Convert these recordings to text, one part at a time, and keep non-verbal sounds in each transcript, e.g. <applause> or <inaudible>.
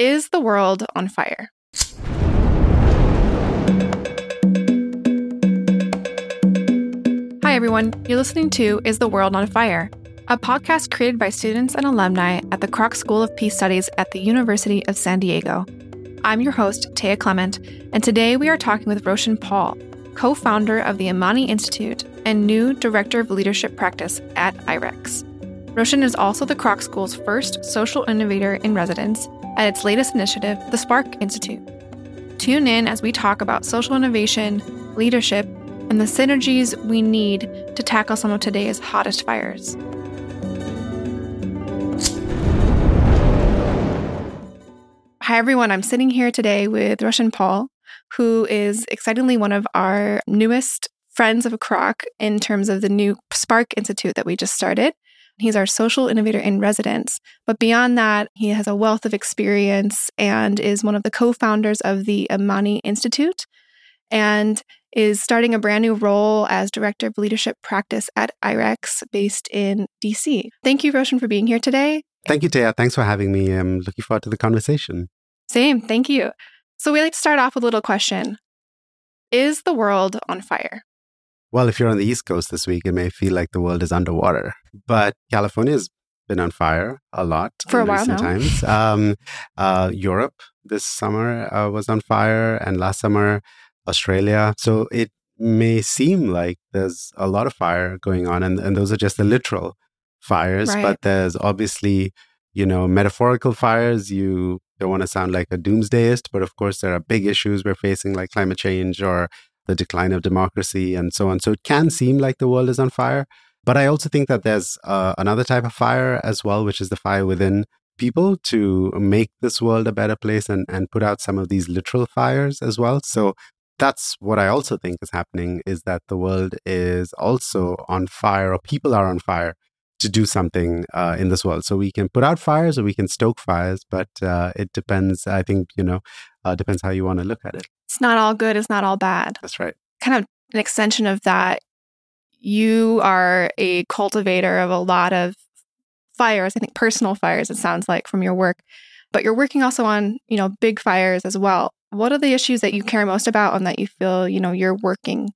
Is the world on fire? Hi, everyone. You're listening to Is the World on Fire? A podcast created by students and alumni at the Kroc School of Peace Studies at the University of San Diego. I'm your host, Thea Klement, and today we are talking with Roshan Paul, co founder of the Amani Institute and new Director of Leadership Practice at IREX. Roshan is also the Kroc School's first social innovator in residence at its latest initiative, the Spark Institute. Tune in as we talk about social innovation, leadership, and the synergies we need to tackle some of today's hottest fires. Hi, everyone. I'm sitting here today with Roshan Paul, who is excitingly one of our newest friends of Kroc in terms of the new Spark Institute that we just started. He's our social innovator in residence. But beyond that, he has a wealth of experience and is one of the co founders of the Amani Institute and is starting a brand new role as Director of Leadership Practice at IREX based in DC. Thank you, Roshan, for being here today. Thank you, Thea. Thanks for having me. I'm looking forward to the conversation. Same. Thank you. So, we like to start off with a little question Is the world on fire? Well, if you're on the East Coast this week, it may feel like the world is underwater. But California's been on fire a lot for a while now. times. Um, uh, Europe this summer uh, was on fire, and last summer Australia. So it may seem like there's a lot of fire going on, and, and those are just the literal fires. Right. But there's obviously, you know, metaphorical fires. You don't want to sound like a doomsdayist, but of course, there are big issues we're facing, like climate change or the decline of democracy and so on. So it can seem like the world is on fire. But I also think that there's uh, another type of fire as well, which is the fire within people to make this world a better place and, and put out some of these literal fires as well. So that's what I also think is happening is that the world is also on fire or people are on fire to do something uh, in this world. So we can put out fires or we can stoke fires, but uh, it depends. I think, you know, uh, depends how you want to look at it. It's not all good. It's not all bad. That's right. Kind of an extension of that. You are a cultivator of a lot of fires. I think personal fires. It sounds like from your work, but you're working also on you know big fires as well. What are the issues that you care most about and that you feel you know you're working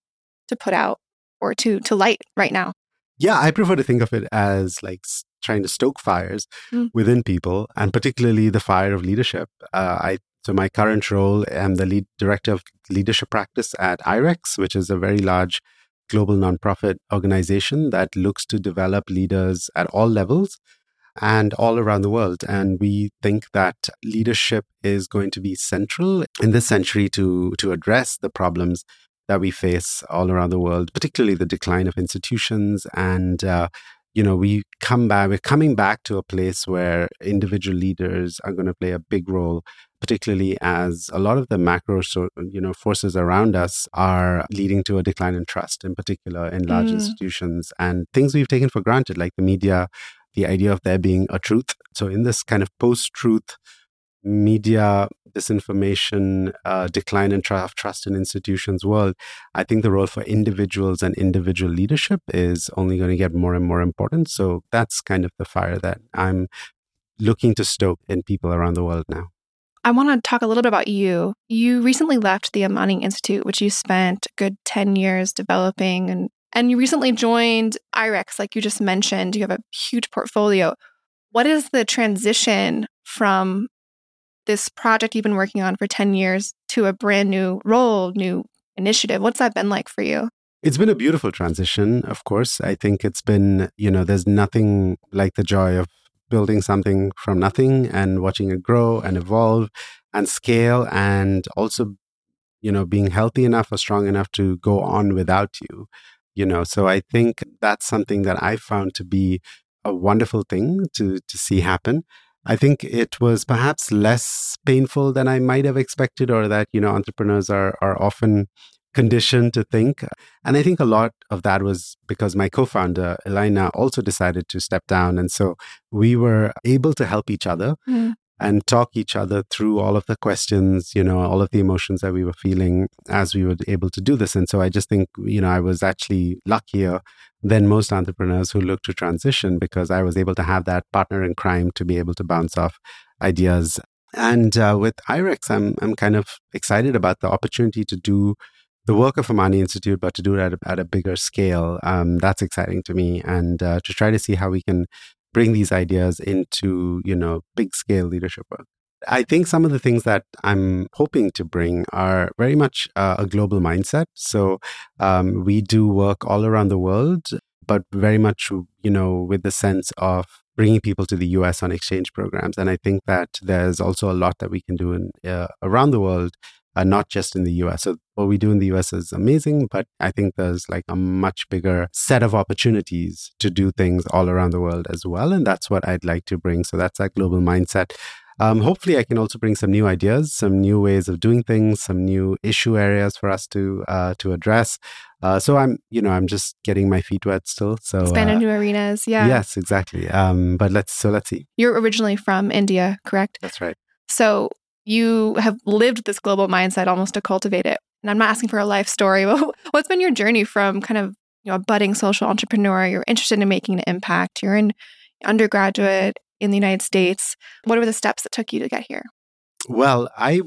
to put out or to to light right now? Yeah, I prefer to think of it as like trying to stoke fires mm. within people, and particularly the fire of leadership. Uh, I so my current role, I'm the lead director of leadership practice at IREX, which is a very large global nonprofit organization that looks to develop leaders at all levels and all around the world. And we think that leadership is going to be central in this century to, to address the problems that we face all around the world, particularly the decline of institutions and uh, you know we come back we're coming back to a place where individual leaders are going to play a big role particularly as a lot of the macro so, you know forces around us are leading to a decline in trust in particular in large mm. institutions and things we've taken for granted like the media the idea of there being a truth so in this kind of post-truth media disinformation uh, decline in tr- trust in institutions world i think the role for individuals and individual leadership is only going to get more and more important so that's kind of the fire that i'm looking to stoke in people around the world now I want to talk a little bit about you. You recently left the Amani Institute, which you spent good 10 years developing, and, and you recently joined IREX, like you just mentioned. You have a huge portfolio. What is the transition from this project you've been working on for 10 years to a brand new role, new initiative? What's that been like for you? It's been a beautiful transition, of course. I think it's been, you know, there's nothing like the joy of building something from nothing and watching it grow and evolve and scale and also you know being healthy enough or strong enough to go on without you you know so i think that's something that i found to be a wonderful thing to to see happen i think it was perhaps less painful than i might have expected or that you know entrepreneurs are are often conditioned to think. And I think a lot of that was because my co founder, Elena, also decided to step down. And so we were able to help each other. Mm. And talk each other through all of the questions, you know, all of the emotions that we were feeling as we were able to do this. And so I just think, you know, I was actually luckier than most entrepreneurs who look to transition because I was able to have that partner in crime to be able to bounce off ideas And uh, with IREX, I'm I'm kind of excited about the opportunity to do the work of Amani Institute, but to do it at a, at a bigger scale. Um, that's exciting to me, and uh, to try to see how we can bring these ideas into you know big scale leadership work. I think some of the things that I'm hoping to bring are very much uh, a global mindset. So um, we do work all around the world, but very much, you know, with the sense of bringing people to the US on exchange programs. And I think that there's also a lot that we can do in, uh, around the world, uh, not just in the US. So what we do in the US is amazing, but I think there's like a much bigger set of opportunities to do things all around the world as well. And that's what I'd like to bring. So that's that global mindset. Um, hopefully, I can also bring some new ideas, some new ways of doing things, some new issue areas for us to uh, to address. Uh, so I'm, you know, I'm just getting my feet wet still. So expand uh, into arenas. Yeah. Yes, exactly. Um, but let's so let's see. You're originally from India, correct? That's right. So you have lived this global mindset almost to cultivate it. And I'm not asking for a life story, <laughs> but what's been your journey from kind of you know a budding social entrepreneur? You're interested in making an impact. You're in undergraduate in the United States. What were the steps that took you to get here? Well, I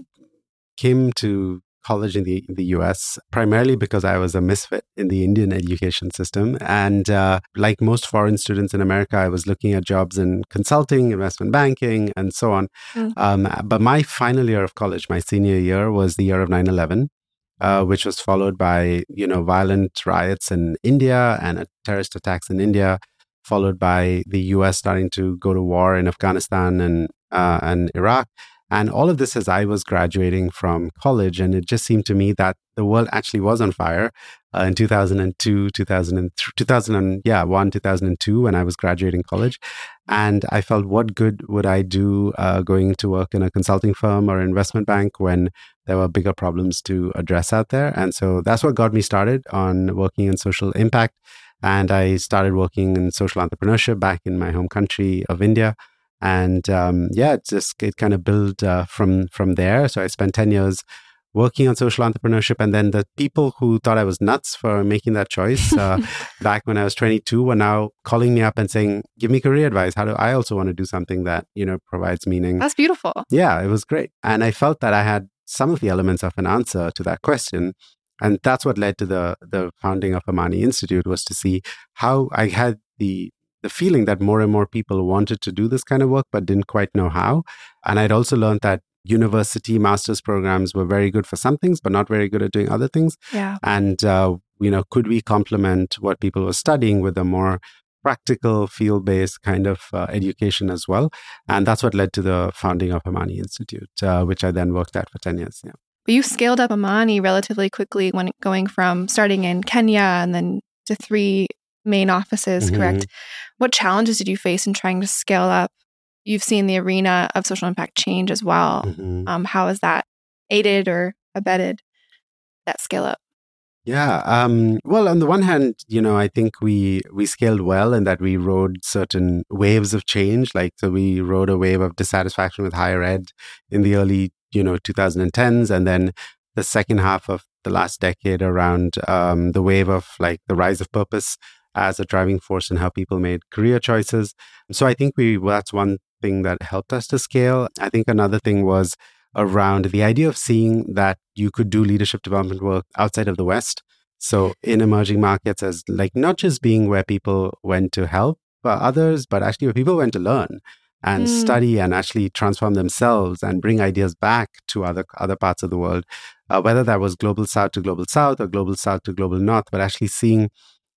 came to college in the in the US primarily because I was a misfit in the Indian education system and uh, like most foreign students in America I was looking at jobs in consulting investment banking and so on mm. um, but my final year of college my senior year was the year of 9/11 uh, which was followed by you know violent riots in India and terrorist attacks in India followed by the US starting to go to war in Afghanistan and, uh, and Iraq. And all of this as I was graduating from college. And it just seemed to me that the world actually was on fire uh, in 2002, 2003, 2000, yeah, 1, 2002, when I was graduating college. And I felt, what good would I do uh, going to work in a consulting firm or investment bank when there were bigger problems to address out there? And so that's what got me started on working in social impact. And I started working in social entrepreneurship back in my home country of India. And um, yeah, it just it kind of built uh, from from there. So I spent ten years working on social entrepreneurship, and then the people who thought I was nuts for making that choice uh, <laughs> back when I was 22 were now calling me up and saying, "Give me career advice. How do I also want to do something that you know provides meaning?" That's beautiful. Yeah, it was great, and I felt that I had some of the elements of an answer to that question and that's what led to the the founding of Amani Institute was to see how I had the the feeling that more and more people wanted to do this kind of work but didn't quite know how. And I'd also learned that university master's programs were very good for some things but not very good at doing other things. Yeah. And uh, you know, could we complement what people were studying with a more practical field based kind of uh, education as well and that's what led to the founding of Amani Institute uh, which I then worked at for 10 years yeah but you scaled up Amani relatively quickly when going from starting in Kenya and then to three main offices, mm-hmm. correct? What challenges did you face in trying to scale up? You've seen the arena of social impact change as well. Mm-hmm. Um, how has that aided or abetted that scale up? Yeah. Um, well, on the one hand, you know, I think we we scaled well in that we rode certain waves of change. Like, so we rode a wave of dissatisfaction with higher ed in the early you know 2010s and then the second half of the last decade around um, the wave of like the rise of purpose as a driving force in how people made career choices. So i think we well, that's one thing that helped us to scale. I think another thing was around the idea of seeing that you could do leadership development work outside of the west. So in emerging markets as like not just being where people went to help others but actually where people went to learn and mm. study and actually transform themselves and bring ideas back to other other parts of the world, uh, whether that was global south to global south or global south to global north, but actually seeing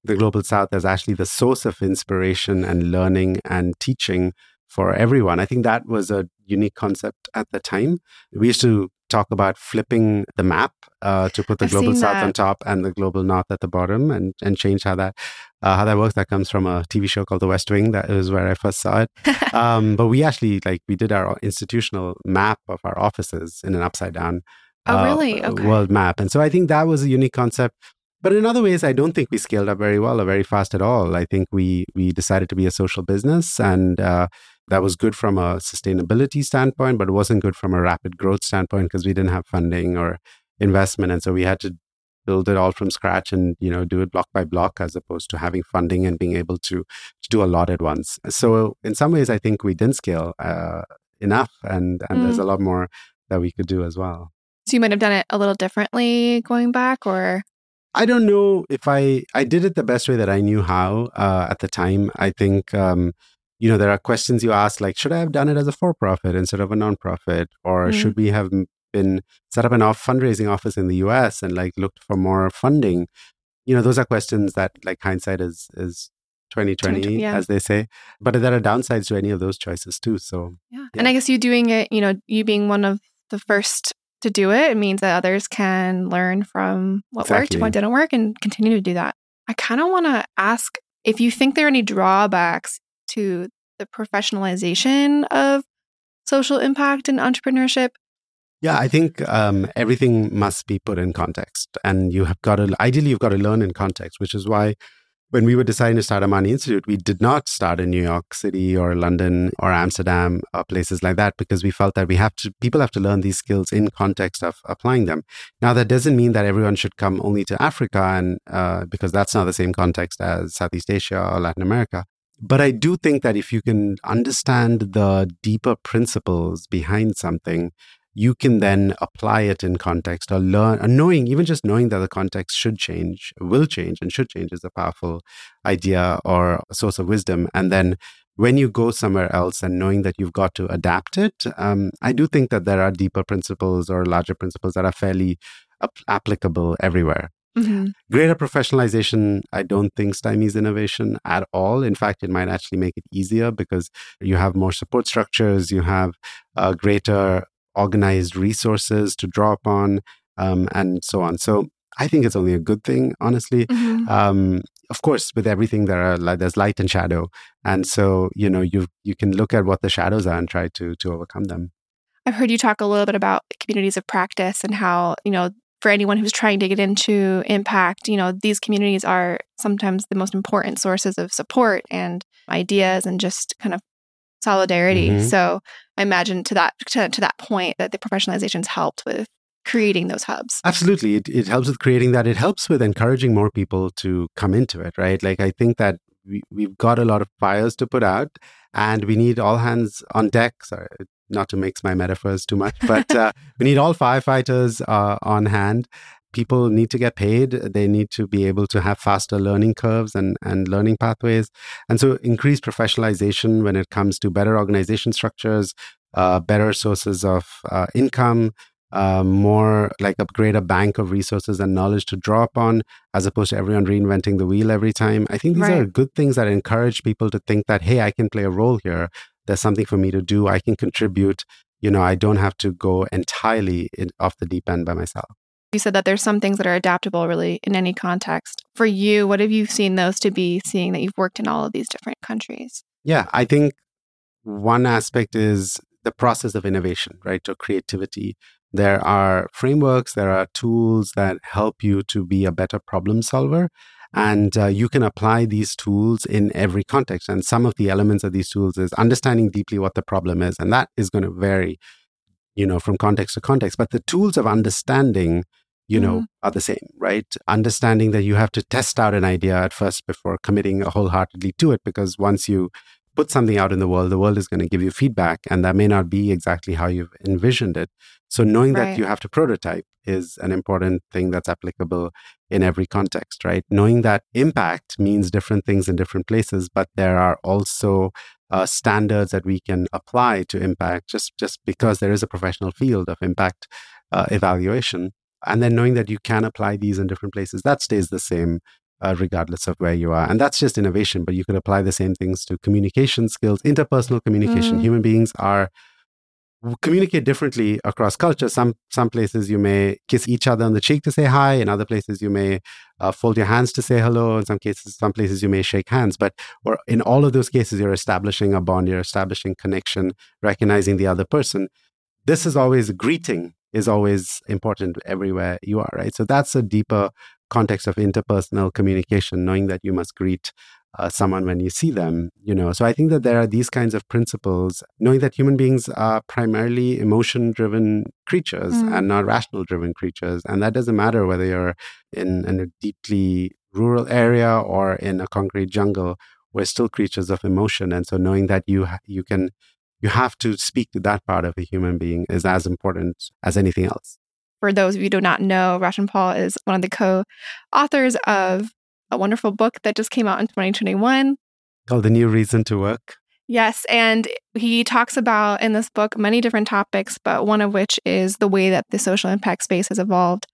the global south as actually the source of inspiration and learning and teaching for everyone. I think that was a unique concept at the time. We used to talk about flipping the map uh, to put the I've global south that. on top and the global north at the bottom and, and change how that uh, how that works. That comes from a TV show called The West Wing. That is where I first saw it. <laughs> um, but we actually like we did our institutional map of our offices in an upside down oh, uh, really? okay. world map. And so I think that was a unique concept. But in other ways, I don't think we scaled up very well or very fast at all. I think we we decided to be a social business, and uh, that was good from a sustainability standpoint, but it wasn't good from a rapid growth standpoint because we didn't have funding or investment, and so we had to build it all from scratch and you know do it block by block as opposed to having funding and being able to, to do a lot at once so in some ways i think we didn't scale uh, enough and and mm. there's a lot more that we could do as well so you might have done it a little differently going back or I don't know if I I did it the best way that I knew how uh, at the time. I think um, you know there are questions you ask like should I have done it as a for profit instead of a nonprofit, or mm. should we have been set up an off fundraising office in the U.S. and like looked for more funding? You know, those are questions that like hindsight is is 2020, yeah. as they say. But there are downsides to any of those choices too. So yeah. yeah. and I guess you doing it, you know, you being one of the first to do it, it means that others can learn from what exactly. worked, what didn't work, and continue to do that. I kind of want to ask if you think there are any drawbacks to the professionalization of social impact and entrepreneurship. Yeah, I think um, everything must be put in context, and you have got to ideally you've got to learn in context, which is why when we were deciding to start Amani Institute, we did not start in New York City or London or Amsterdam or places like that because we felt that we have to, people have to learn these skills in context of applying them. Now, that doesn't mean that everyone should come only to Africa and, uh, because that's not the same context as Southeast Asia or Latin America. But I do think that if you can understand the deeper principles behind something, you can then apply it in context or learn and knowing even just knowing that the context should change will change and should change is a powerful idea or source of wisdom and then when you go somewhere else and knowing that you've got to adapt it um, i do think that there are deeper principles or larger principles that are fairly ap- applicable everywhere Mm-hmm. Greater professionalization, I don't think stymies innovation at all. In fact, it might actually make it easier because you have more support structures, you have a greater organized resources to draw upon, um, and so on. So I think it's only a good thing, honestly. Mm-hmm. Um, of course, with everything there are like, there's light and shadow, and so you know you you can look at what the shadows are and try to to overcome them. I've heard you talk a little bit about communities of practice and how you know for anyone who's trying to get into impact, you know these communities are sometimes the most important sources of support and ideas and just kind of solidarity. Mm-hmm. So I imagine to that to, to that point that the professionalizations helped with creating those hubs. Absolutely. It, it helps with creating that. It helps with encouraging more people to come into it, right? Like I think that we, we've got a lot of fires to put out and we need all hands on deck. Sorry, not to mix my metaphors too much, but <laughs> uh, we need all firefighters uh, on hand people need to get paid. They need to be able to have faster learning curves and, and learning pathways. And so, increased professionalization when it comes to better organization structures, uh, better sources of uh, income, uh, more like a greater bank of resources and knowledge to draw upon, as opposed to everyone reinventing the wheel every time. I think these right. are good things that encourage people to think that, hey, I can play a role here. There's something for me to do. I can contribute. You know, I don't have to go entirely in, off the deep end by myself. You said that there's some things that are adaptable really in any context. For you, what have you seen those to be, seeing that you've worked in all of these different countries? Yeah, I think one aspect is the process of innovation, right? Or creativity. There are frameworks, there are tools that help you to be a better problem solver. And uh, you can apply these tools in every context. And some of the elements of these tools is understanding deeply what the problem is. And that is going to vary, you know, from context to context. But the tools of understanding you know, mm. are the same, right? Understanding that you have to test out an idea at first before committing wholeheartedly to it, because once you put something out in the world, the world is going to give you feedback, and that may not be exactly how you've envisioned it. So, knowing right. that you have to prototype is an important thing that's applicable in every context, right? Knowing that impact means different things in different places, but there are also uh, standards that we can apply to impact just, just because there is a professional field of impact uh, evaluation and then knowing that you can apply these in different places that stays the same uh, regardless of where you are. And that's just innovation but you could apply the same things to communication skills interpersonal communication. Mm. human beings are communicate differently across culture some some places you may kiss each other on the cheek to say hi in other places you may uh, fold your hands to say hello. In some cases some places you may shake hands. But or in all of those cases you're establishing a bond you're establishing connection recognizing the other person. This is always greeting is always important everywhere you are, right? So that's a deeper context of interpersonal communication, knowing that you must greet uh, someone when you see them, you know. So I think that there are these kinds of principles, knowing that human beings are primarily emotion driven creatures mm. and not rational driven creatures. And that doesn't matter whether you're in, in a deeply rural area or in a concrete jungle, we're still creatures of emotion. And so knowing that you, you can you have to speak to that part of a human being is as important as anything else. For those of you who do not know, Roshan Paul is one of the co-authors of a wonderful book that just came out in 2021 called The New Reason to Work. Yes, and he talks about in this book many different topics, but one of which is the way that the social impact space has evolved.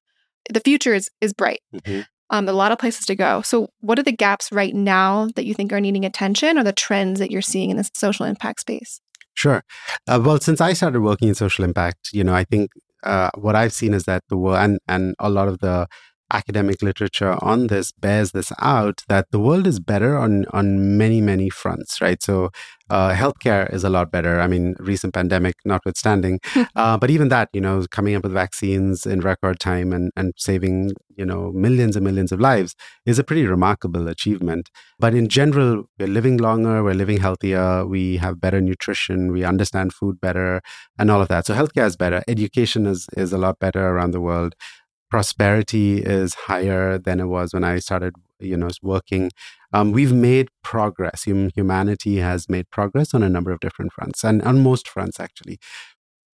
The future is is bright. Mm-hmm. Um, a lot of places to go. So, what are the gaps right now that you think are needing attention, or the trends that you're seeing in the social impact space? Sure. Uh, well, since I started working in social impact, you know, I think uh, what I've seen is that the world and and a lot of the academic literature on this bears this out that the world is better on on many many fronts right? So uh, healthcare is a lot better. I mean recent pandemic notwithstanding. <laughs> Uh, but even that you know coming up with vaccines in record time and and saving you know millions and millions of lives is a pretty remarkable achievement. But in general we're living longer we're living healthier we have better nutrition we understand food better and all of that. So healthcare is better. Education is is a lot better around the world prosperity is higher than it was when I started, you know, working. Um, we've made progress. Hum- humanity has made progress on a number of different fronts, and on most fronts actually.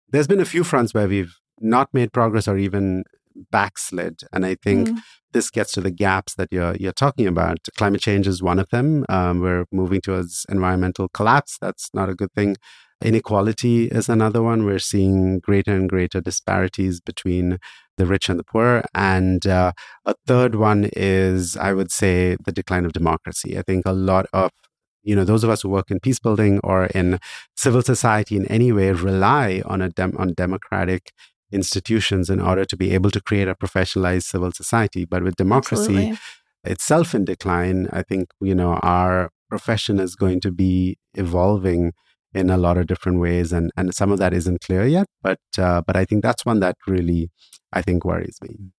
There's been a few fronts where we've not made progress or even backslid, and I think mm. this gets to the gaps that you're you're talking about. Climate change is one of them. Um, we're moving towards environmental collapse. That's not a good thing. Inequality is another one. We're seeing greater and greater disparities between the rich and the poor. And uh, a third one is, I would say, the decline of democracy. I think a lot of you know those of us who work in peace building or in civil society in any way rely on a dem- on democratic institutions in order to be able to create a professionalized civil society but with democracy Absolutely. itself in decline i think you know our profession is going to be evolving in a lot of different ways and and some of that isn't clear yet but uh, but i think that's one that really I think worries me.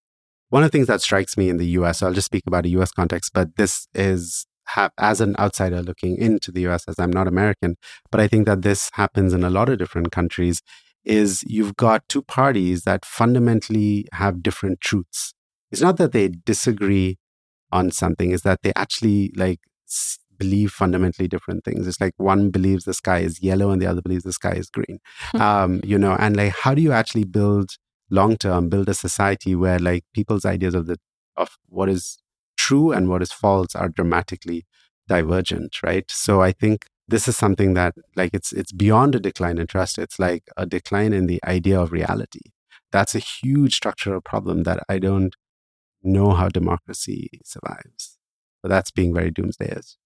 One of the things that strikes me in the US, so I'll just speak about a US context, but this is have, as an outsider looking into the US, as I'm not American, but I think that this happens in a lot of different countries, is you've got two parties that fundamentally have different truths. It's not that they disagree on something, is that they actually like believe fundamentally different things. It's like one believes the sky is yellow and the other believes the sky is green. Hmm. um, you know, and like how do you actually build long term build a society where like people's ideas of the of what is true and what is false are dramatically divergent right so i think this is something that like it's it's beyond a decline in trust it's like a decline in the idea of reality that's a huge structural problem that i don't know how democracy survives but that's being very doomsdayish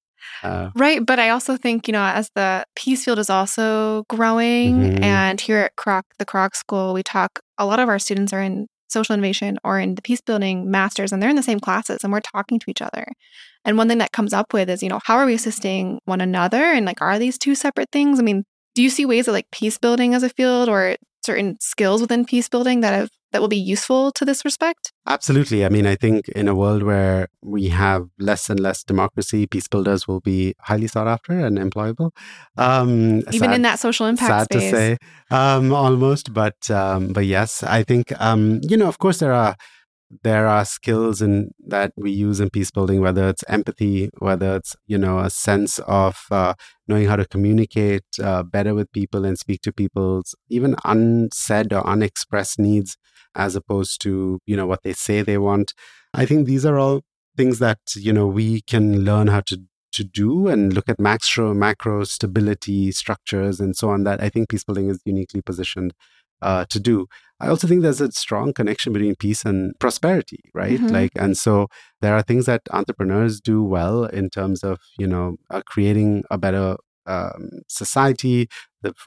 uh, right. But I also think, you know, as the peace field is also growing, mm-hmm. and here at Kroc, the Kroc School, we talk, a lot of our students are in social innovation or in the peace building masters, and they're in the same classes and we're talking to each other. And one thing that comes up with is, you know, how are we assisting one another? And like, are these two separate things? I mean, do you see ways of like peace building as a field or certain skills within peace building that have that will be useful to this respect? Absolutely. I mean, I think in a world where we have less and less democracy, peace builders will be highly sought after and employable. Um, Even sad, in that social impact sad space. to say, um, almost, but um, but yes, I think um, you know, of course, there are there are skills in that we use in peace building whether it's empathy whether it's you know a sense of uh, knowing how to communicate uh, better with people and speak to people's even unsaid or unexpressed needs as opposed to you know what they say they want i think these are all things that you know we can learn how to to do and look at macro macro stability structures and so on that i think peace building is uniquely positioned uh, to do I also think there's a strong connection between peace and prosperity, right? Mm-hmm. Like, and so there are things that entrepreneurs do well in terms of, you know, uh, creating a better um, society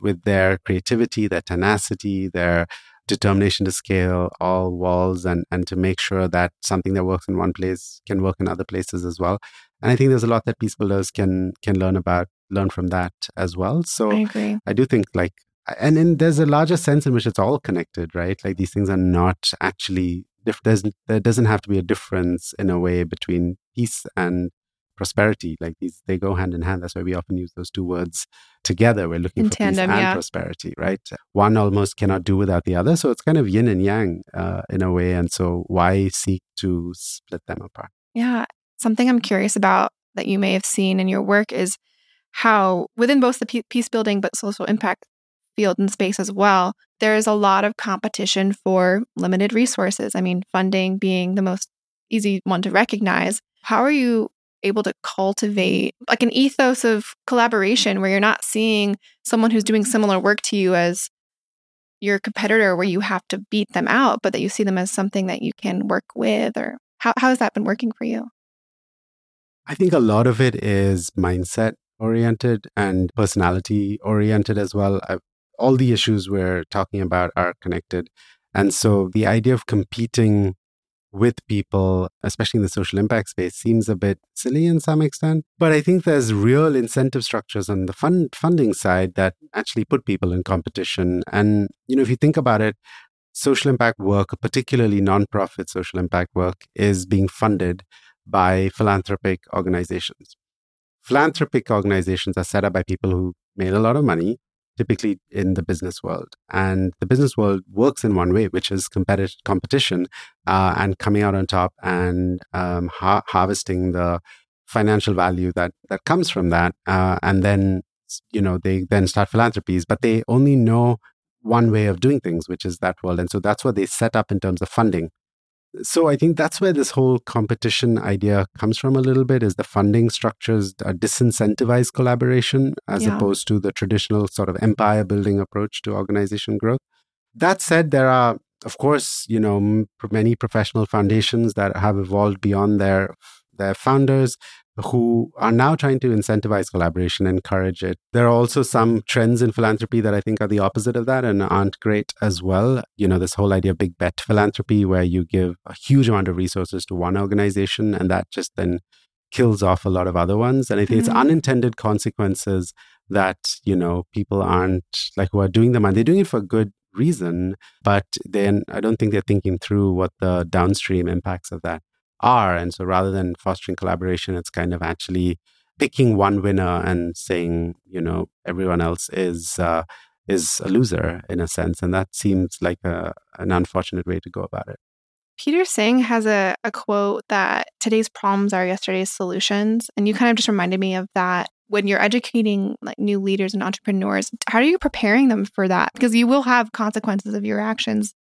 with their creativity, their tenacity, their determination to scale all walls and, and to make sure that something that works in one place can work in other places as well. And I think there's a lot that peace builders can can learn about, learn from that as well. So I agree. I do think like and then there's a larger sense in which it's all connected, right? Like these things are not actually there's there doesn't have to be a difference in a way between peace and prosperity. Like these, they go hand in hand. That's why we often use those two words together. We're looking in for tandem, peace and yeah. prosperity, right? One almost cannot do without the other. So it's kind of yin and yang uh, in a way. And so why seek to split them apart? Yeah. Something I'm curious about that you may have seen in your work is how within both the peace building but social impact field and space as well, there is a lot of competition for limited resources. I mean, funding being the most easy one to recognize. How are you able to cultivate like an ethos of collaboration where you're not seeing someone who's doing similar work to you as your competitor where you have to beat them out, but that you see them as something that you can work with? Or how, how has that been working for you? I think a lot of it is mindset oriented and personality oriented as well. I've, all the issues we're talking about are connected. And so the idea of competing with people, especially in the social impact space, seems a bit silly in some extent. But I think there's real incentive structures on the fund funding side that actually put people in competition. And you know, if you think about it, social impact work, particularly nonprofit social impact work, is being funded by philanthropic organizations. Philanthropic organizations are set up by people who made a lot of money typically in the business world. And the business world works in one way, which is competitive competition uh, and coming out on top and um, ha- harvesting the financial value that that comes from that. Uh, and then you know they then start philanthropies, but they only know one way of doing things, which is that world. And so that's what they set up in terms of funding so I think that's where this whole competition idea comes from a little bit is the funding structures disincentivize collaboration as yeah. opposed to the traditional sort of empire building approach to organization growth. That said, there are, of course, you know, many professional foundations that have evolved beyond their their founders who are now trying to incentivize collaboration, encourage it. There are also some trends in philanthropy that I think are the opposite of that and aren't great as well. You know, this whole idea of big bet philanthropy, where you give a huge amount of resources to one organization and that just then kills off a lot of other ones. And I think mm-hmm. it's unintended consequences that, you know, people aren't like who are doing them and they're doing it for a good reason, but then I don't think they're thinking through what the downstream impacts of that are. And so rather than fostering collaboration, it's kind of actually picking one winner and saying, you know, everyone else is uh, is a loser in a sense. And that seems like a, an unfortunate way to go about it. Peter Senge has a, a quote that today's problems are yesterday's solutions. And you kind of just reminded me of that when you're educating like new leaders and entrepreneurs. How are you preparing them for that? Because you will have consequences of your actions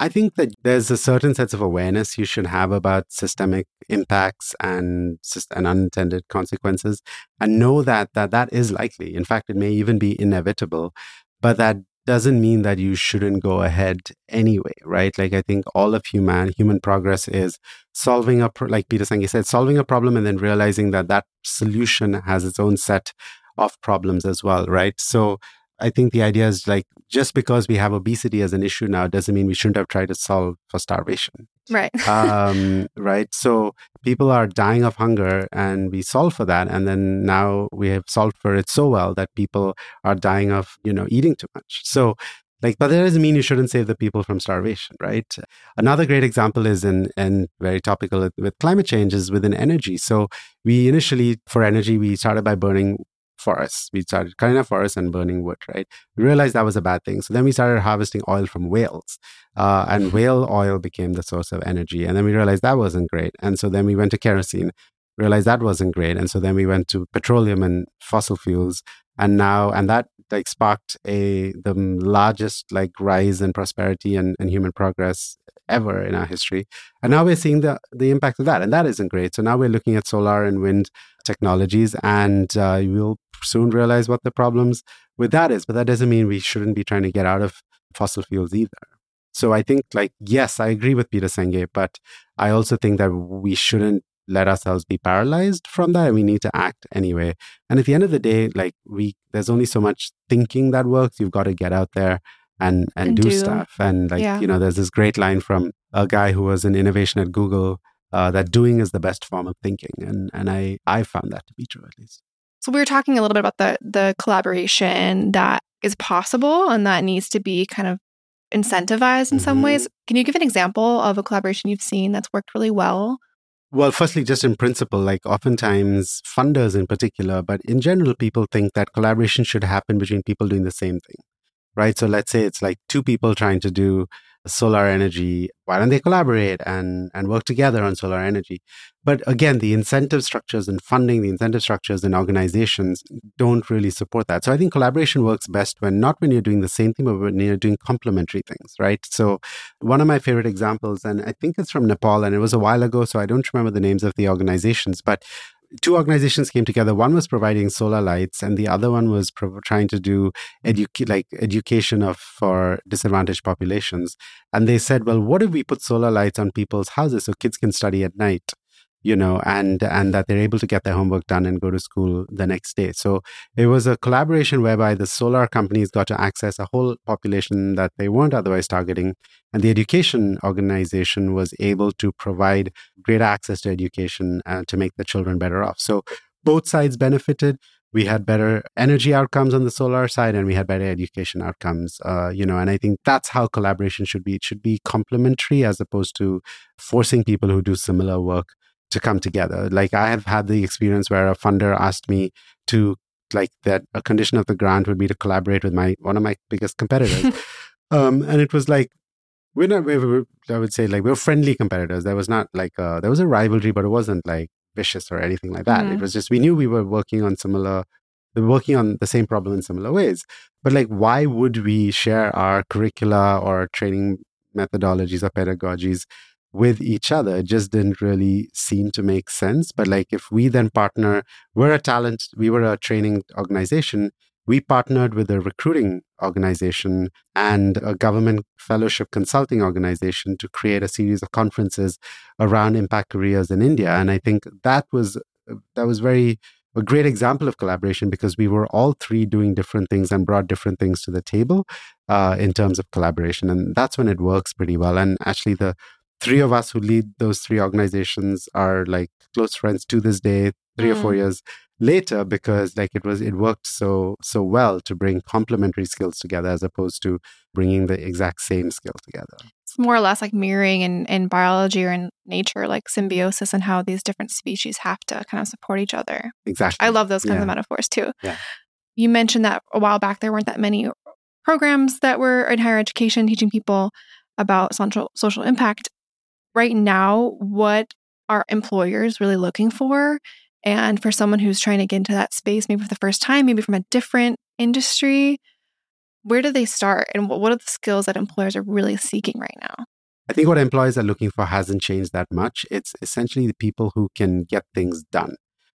I think that there's a certain sense of awareness you should have about systemic impacts and, and unintended consequences and know that, that that is likely. In fact, it may even be inevitable, but that doesn't mean that you shouldn't go ahead anyway, right? Like I think all of human human progress is solving a pro- like Peter Senge said, solving a problem and then realizing that that solution has its own set of problems as well, right? So I think the idea is like just because we have obesity as an issue now doesn't mean we shouldn't have tried to solve for starvation. Right. <laughs> um, right. So people are dying of hunger and we solve for that. And then now we have solved for it so well that people are dying of, you know, eating too much. So like, but that doesn't mean you shouldn't save the people from starvation, right? Another great example is in, and very topical with climate change is within energy. So we initially, for energy, we started by burning forests. We started cutting up forests and burning wood, right? We realized that was a bad thing. So then we started harvesting oil from whales. Uh, and mm-hmm. whale oil became the source of energy. And then we realized that wasn't great. And so then we went to kerosene, realized that wasn't great. And so then we went to petroleum and fossil fuels. And now, and that like sparked a the largest like rise in prosperity and, and human progress ever in our history. And now we're seeing the, the impact of that. And that isn't great. So now we're looking at solar and wind technologies, and uh, we'll soon realize what the problems with that is. But that doesn't mean we shouldn't be trying to get out of fossil fuels either. So I think, like, yes, I agree with Peter Senge, but I also think that we shouldn't let ourselves be paralyzed from that and we need to act anyway and at the end of the day like we there's only so much thinking that works you've got to get out there and and, and do, do, stuff and like yeah. you know there's this great line from a guy who was in innovation at google uh, that doing is the best form of thinking and and i i found that to be true at least so we were talking a little bit about the the collaboration that is possible and that needs to be kind of incentivized in mm-hmm. some ways can you give an example of a collaboration you've seen that's worked really well well, firstly, just in principle, like oftentimes funders in particular, but in general, people think that collaboration should happen between people doing the same thing. Right? So let's say it's like two people trying to do solar energy. Why don't they collaborate and, and work together on solar energy? But again, the incentive structures and funding, the incentive structures and organizations don't really support that. So I think collaboration works best when not when you're doing the same thing, but when you're doing complementary things, right? So one of my favorite examples, and I think it's from Nepal, and it was a while ago, so I don't remember the names of the organizations, but two organizations came together. One was providing solar lights, and the other one was pro- trying to do edu- like education of for disadvantaged populations. And they said, well, what if we put solar lights on people's houses so kids can study at night? You know and and that they're able to get their homework done and go to school the next day. So it was a collaboration whereby the solar companies got to access a whole population that they weren't otherwise targeting and the education organization was able to provide greater access to education and to make the children better off. So both sides benefited. We had better energy outcomes on the solar side and we had better education outcomes uh, you know and i think that's how collaboration should be. It should be complementary as opposed to forcing people who do similar work to come together. Like I have had the experience where a funder asked me to like that a condition of the grant would be to collaborate with my one of my biggest competitors. <laughs> um, and it was like we're not we were, I would say like we are friendly competitors. There was not like a, there was a rivalry, but it wasn't like vicious or anything like that. Mm-hmm. It was just we knew we were working on similar we were working on the same problem in similar ways. But like why would we share our curricula or training methodologies or pedagogies with each other. It just didn't really seem to make sense. But like if we then partner, we're a talent, we were a training organization. We partnered with a recruiting organization and a government fellowship consulting organization to create a series of conferences around impact careers in India. And I think that was that was very a great example of collaboration because we were all three doing different things and brought different things to the table uh, in terms of collaboration. And that's when it works pretty well. And actually, the three of us who lead those three organizations are like close friends to this day three mm. or four mm. years later because like it was it worked so so well to bring complementary skills together as opposed to bringing the exact same skill together it's more or less like mirroring in, in biology or in nature like symbiosis and how these different species have to kind of support each other exactly i love those kinds yeah. of metaphors too yeah. you mentioned that a while back there weren't that many programs that were in higher education teaching people about social social impact right now what are employers really looking for? And for someone who's trying to get into that space, maybe for the first time, maybe from a different industry, where do they start? And what are the skills that employers are really seeking right now? I think what employers are looking for hasn't changed that much. It's essentially the people who can get things done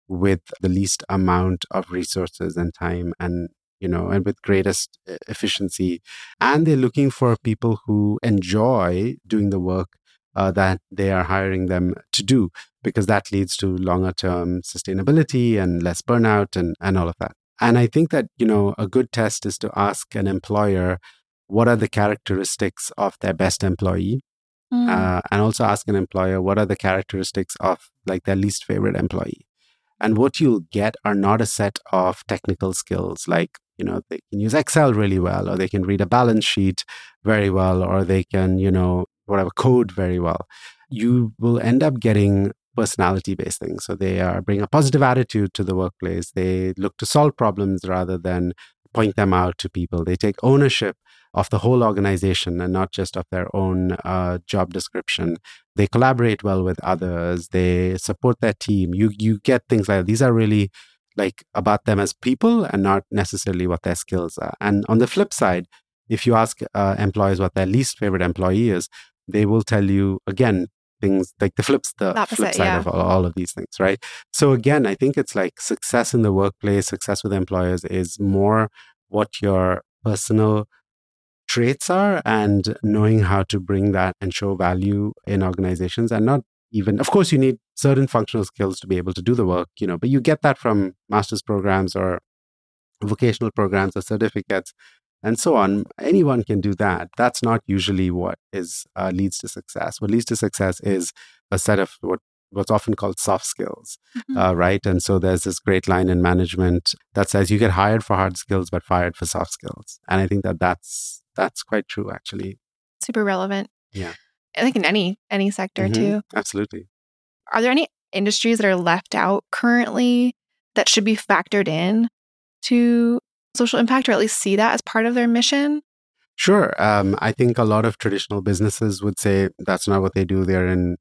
with the least amount of resources and time and you know and with greatest efficiency and they're looking for people who enjoy doing the work uh, that they are hiring them to do, because that leads to longer term sustainability and less burnout and, and all of that. And I think that, you know, a good test is to ask an employer what are the characteristics of their best employee. Mm. Uh, and also ask an employer what are the characteristics of like their least favorite employee. And what you'll get are not a set of technical skills like, you know, they can use Excel really well, or they can read a balance sheet very well, or they can, you know, whatever code very well, you will end up getting personality based things. So they are bring a positive attitude to the workplace. They look to solve problems rather than point them out to people. They take ownership of the whole organization and not just of their own uh, job description. They collaborate well with others. They support their team. You you get things like these are really like about them as people and not necessarily what their skills are. And on the flip side, if you ask uh, employees what their least favorite employee is, they will tell you again things like the flips the flip side yeah. of all, all, of these things right so again i think it's like success in the workplace success with employers is more what your personal traits are and knowing how to bring that and show value in organizations and not even of course you need certain functional skills to be able to do the work you know but you get that from master's programs or vocational programs or certificates and so on. Anyone can do that. That's not usually what is uh, leads to success. What leads to success is a set of what what's often called soft skills, mm-hmm. uh, right? And so there's this great line in management that says you get hired for hard skills but fired for soft skills. And I think that that's that's quite true, actually. Super relevant. Yeah. I think in any any sector mm-hmm. too. Absolutely. Are there any industries that are left out currently that should be factored in to social impact or at least see that as part of their mission? Sure. Um, I think a lot of traditional businesses would say that's not what they do. They're in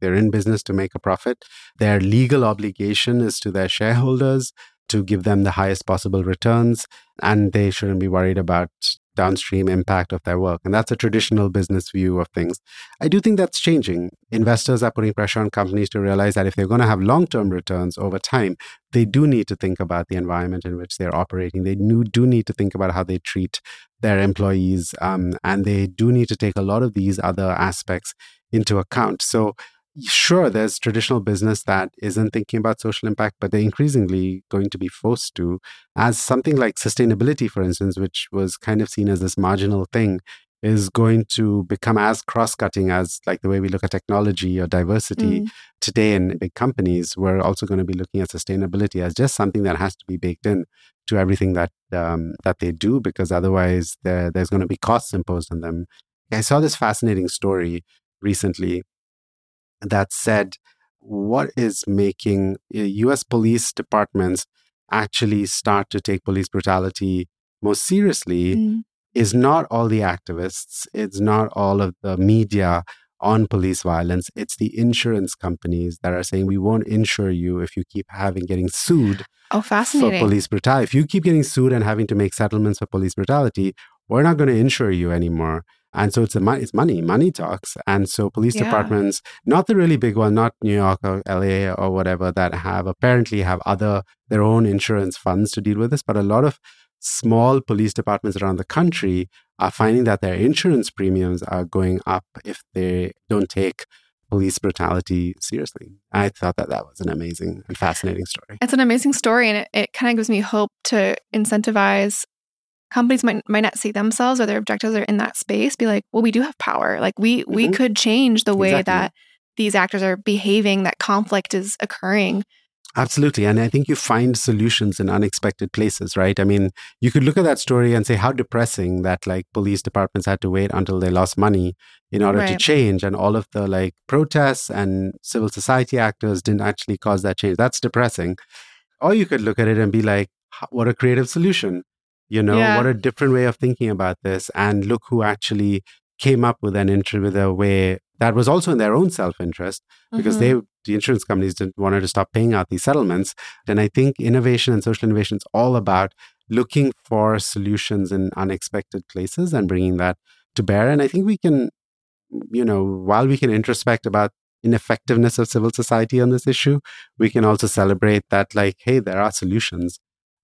they're in business to make a profit. Their legal obligation is to their shareholders to give them the highest possible returns, and they shouldn't be worried about downstream impact of their work. And that's a traditional business view of things. I do think that's changing. Investors are putting pressure on companies to realize that if they're going to have long term returns over time, they do need to think about the environment in which they're operating. They do need to think about how they treat their employees. Um, and they do need to take a lot of these other aspects into account. So sure, there's traditional business that isn't thinking about social impact, but they're increasingly going to be forced to, as something like sustainability, for instance, which was kind of seen as this marginal thing, is going to become as cross-cutting as like the way we look at technology or diversity mm. today in big companies. We're also going to be looking at sustainability as just something that has to be baked in to everything that um, that they do, because otherwise there's going to be costs imposed on them. I saw this fascinating story recently that said what is making US police departments actually start to take police brutality most seriously mm. is not all the activists, it's not all of the media on police violence. It's the insurance companies that are saying we won't insure you if you keep having getting sued oh, fascinating. for police brutality. If you keep getting sued and having to make settlements for police brutality, we're not going to insure you anymore. And so it's a money, it's money, money talks. And so police yeah. departments, not the really big one, not New York or LA or whatever, that have apparently have other their own insurance funds to deal with this, but a lot of small police departments around the country are finding that their insurance premiums are going up if they don't take police brutality seriously. I thought that that was an amazing and fascinating story. It's an amazing story, and it, it kind of gives me hope to incentivize companies might might not see themselves or their objectives are in that space be like well we do have power like we mm-hmm. we could change the way exactly. that these actors are behaving that conflict is occurring Absolutely. And I think you find solutions in unexpected places, right? I mean, you could look at that story and say how depressing that like police departments had to wait until they lost money in order right. to change. And all of the like protests and civil society actors didn't actually cause that change. That's depressing. Or you could look at it and be like, what a creative solution you know yeah. what a different way of thinking about this and look who actually came up with an intro with a way that was also in their own self-interest because mm-hmm. they the insurance companies didn't wanted to stop paying out these settlements and i think innovation and social innovation is all about looking for solutions in unexpected places and bringing that to bear and i think we can you know while we can introspect about ineffectiveness of civil society on this issue we can also celebrate that like hey there are solutions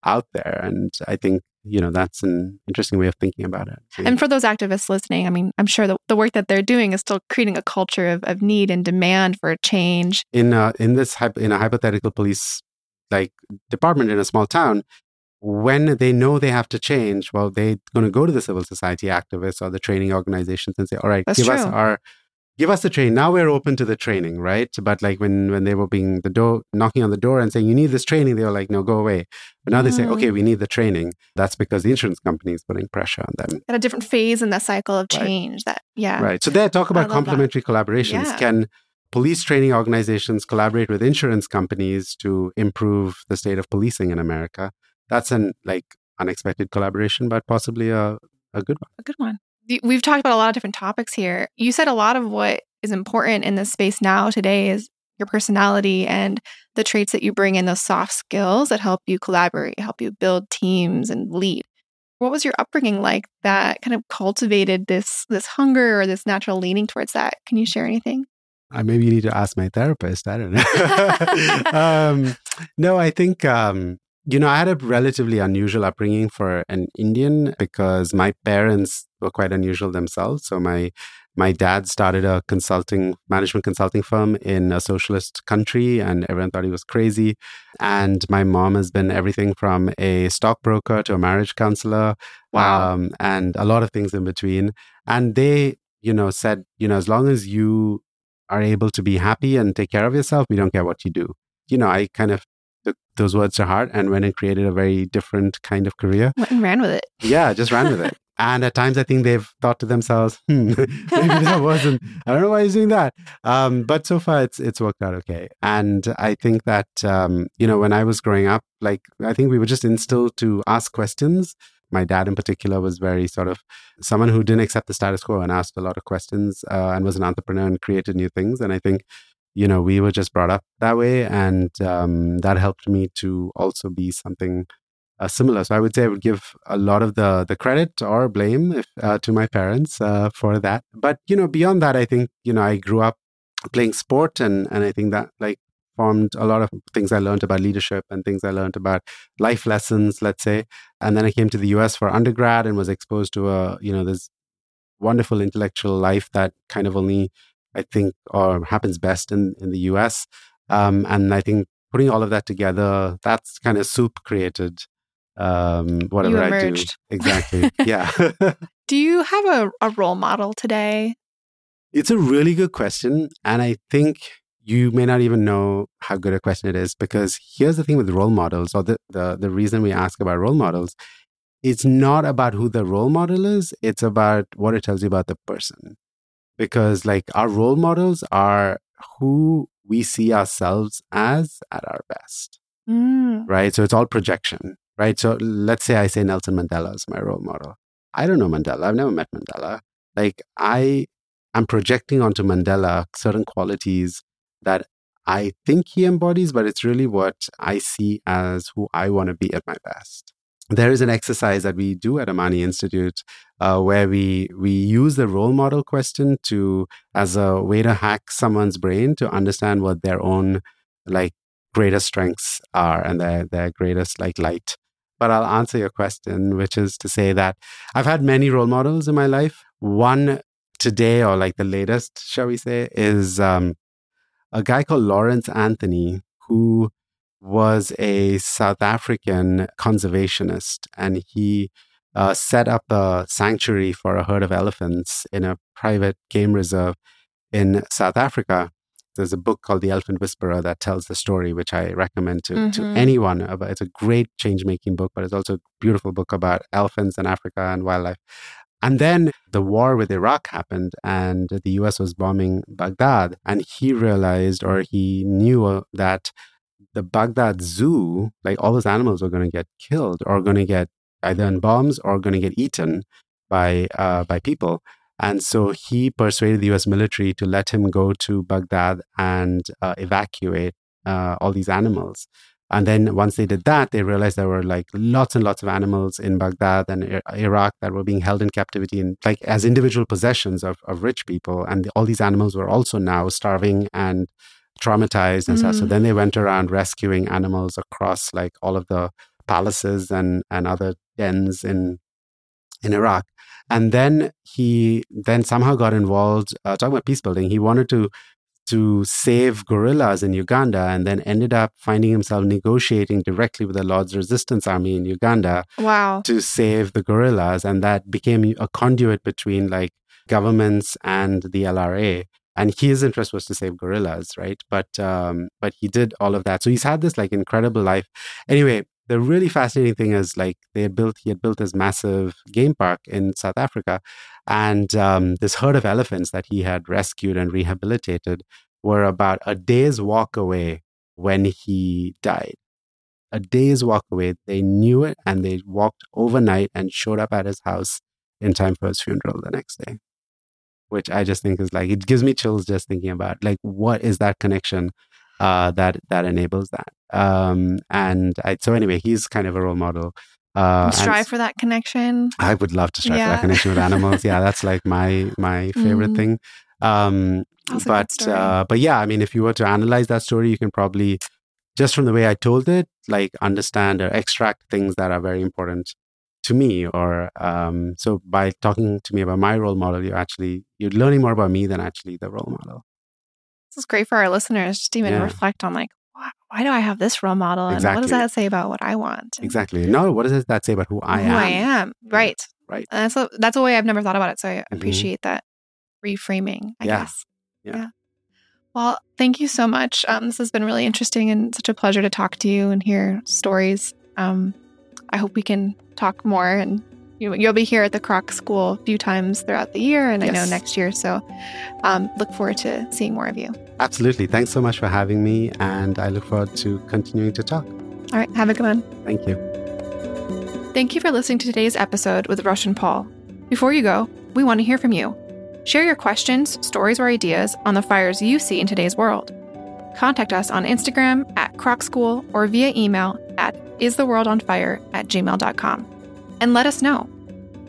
out there and i think you know that's an interesting way of thinking about it and for those activists listening i mean i'm sure the, the work that they're doing is still creating a culture of, of need and demand for change in a, in this in a hypothetical police like department in a small town when they know they have to change well they're going to go to the civil society activists or the training organizations and say all right That's give true. us our give us the training. Now we're open to the training, right? But like when when they were being the door knocking on the door and saying you need this training, they were like, no, go away. But now mm. they say, okay, mm. we need the training. That's because the insurance company is putting pressure on them. At a different phase in the cycle of change. Right. That yeah. Right. So they talk about complementary that. collaborations. Yeah. Can police training organizations collaborate with insurance companies to improve the state of policing in America? That's an like unexpected collaboration, but possibly a, a good one. A good one we've talked about a lot of different topics here. You said a lot of what is important in this space now today is your personality and the traits that you bring in those soft skills that help you collaborate, help you build teams and lead. What was your upbringing like that kind of cultivated this this hunger or this natural leaning towards that? Can you share anything? Uh, maybe you need to ask my therapist. I don't <laughs> know. <laughs> um, no, I think um, you know, I had a relatively unusual upbringing for an Indian because my parents were quite unusual themselves. So my my dad started a consulting management consulting firm in a socialist country and everyone thought he was crazy and my mom has been everything from a stockbroker to a marriage counselor wow. Um, and a lot of things in between and they you know said you know as long as you are able to be happy and take care of yourself we don't care what you do you know i kind of took those words to heart and went and created a very different kind of career. Went and ran with it. Yeah, just ran with it. <laughs> and at times, I think they've thought to themselves, hmm, <laughs> maybe that <laughs> wasn't, I don't know why he's doing that. Um, but so far, it's, it's worked out okay. And I think that, um, you know, when I was growing up, like, I think we were just instilled to ask questions. My dad, in particular, was very sort of someone who didn't accept the status quo and asked a lot of questions uh, and was an entrepreneur and created new things. And I think, you know, we were just brought up that way. And um, that helped me to also be something uh, similar. So I would say I would give a lot of the the credit or blame if, uh, to my parents uh, for that. But you know, beyond that, I think you know I grew up playing sport, and and I think that like formed a lot of things I learned about leadership and things I learned about life lessons, let's say. And then I came to the U.S. for undergrad and was exposed to a you know this wonderful intellectual life that kind of only I think or happens best in in the U.S. Um, and I think putting all of that together, that's kind of soup created um, whatever I do. Exactly. <laughs> yeah. <laughs> do you have a, a role model today? It's a really good question. And I think you may not even know how good a question it is because here's the thing with role models, or the, the, the reason we ask about role models. It's not about who the role model is, it's about what it tells you about the person. Because, like, our role models are who we see ourselves as at our best. Mm. Right. So it's all projection right? So let's say I say Nelson Mandela is my role model. I don't know Mandela. I've never met Mandela. Like I am projecting onto Mandela certain qualities that I think he embodies, but it's really what I see as who I want to be at my best. There is an exercise that we do at Amani Institute uh, where we we use the role model question to as a way to hack someone's brain to understand what their own like greatest strengths are and their their greatest like light but I'll answer your question, which is to say that I've had many role models in my life. One today, or like the latest, shall we say, is um, a guy called Lawrence Anthony, who was a South African conservationist, and he uh, set up a sanctuary for a herd of elephants in a private game reserve in South Africa there's a book called The Elephant Whisperer that tells the story, which I recommend to, mm-hmm. to anyone. It's a great change making book, but it's also a beautiful book about elephants and Africa and wildlife. And then the war with Iraq happened, and the US was bombing Baghdad. And he realized, or he knew uh, that the Baghdad zoo, like all those animals were going to get killed or going to get either in bombs or going to get eaten by uh, by people. And so he persuaded the US military to let him go to Baghdad and uh, evacuate uh, all these animals. And then once they did that, they realized there were like lots and lots of animals in Baghdad and Iraq that were being held in captivity and like as individual possessions of, of rich people. And all these animals were also now starving and traumatized and mm. stuff. So mm. then they went around rescuing animals across like all of the palaces and, and other dens in in Iraq. And then he then somehow got involved uh, talking about peace building. He wanted to to save gorillas in Uganda and then ended up finding himself negotiating directly with the Lord's Resistance Army in Uganda wow. to save the gorillas. And that became a conduit between like governments and the LRA. And his interest was to save gorillas, right? But um, but he did all of that. So he's had this like incredible life. Anyway, the really fascinating thing is like they had built he had built this massive game park in south africa and um, this herd of elephants that he had rescued and rehabilitated were about a day's walk away when he died a day's walk away they knew it and they walked overnight and showed up at his house in time for his funeral the next day which i just think is like it gives me chills just thinking about like what is that connection uh, that that enables that. Um, and I, so anyway, he's kind of a role model. Uh, strive for that connection. I would love to strive yeah. for that connection with animals. yeah, that's like my my <laughs> favorite mm. thing. Um, but uh, but yeah, I mean, if you were to analyze that story, you can probably just from the way I told it, like understand or extract things that are very important to me. Or um, so by talking to me about my role model, you're actually you're learning more about me than actually the role model this is great for our listeners just to even yeah. reflect on like why, why, do I have this role model and what does that say about what I want? And exactly. No, what does that say about who I who am? Who I am. Right. Right. And that's a, that's a way I've never thought about it. So I mm-hmm. appreciate that reframing. I yeah. guess. Yeah. yeah. Well, thank you so much. Um, this has been really interesting and such a pleasure to talk to you and hear stories. Um, I hope we can talk more and you, will be here at the Kroc School a few times throughout the year, and yes. I know next year. So um, look forward to seeing more of you. Absolutely. Thanks so much for having me, and I look forward to continuing to talk. All right. Have a good one. Thank you. Thank you for listening to today's episode with Roshan Paul. Before you go, we want to hear from you. Share your questions, stories, or ideas on the fires you see in today's world. Contact us on Instagram at Kroc School or via email at istheworldonfire at gmail.com. And let us know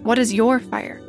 what is your fire?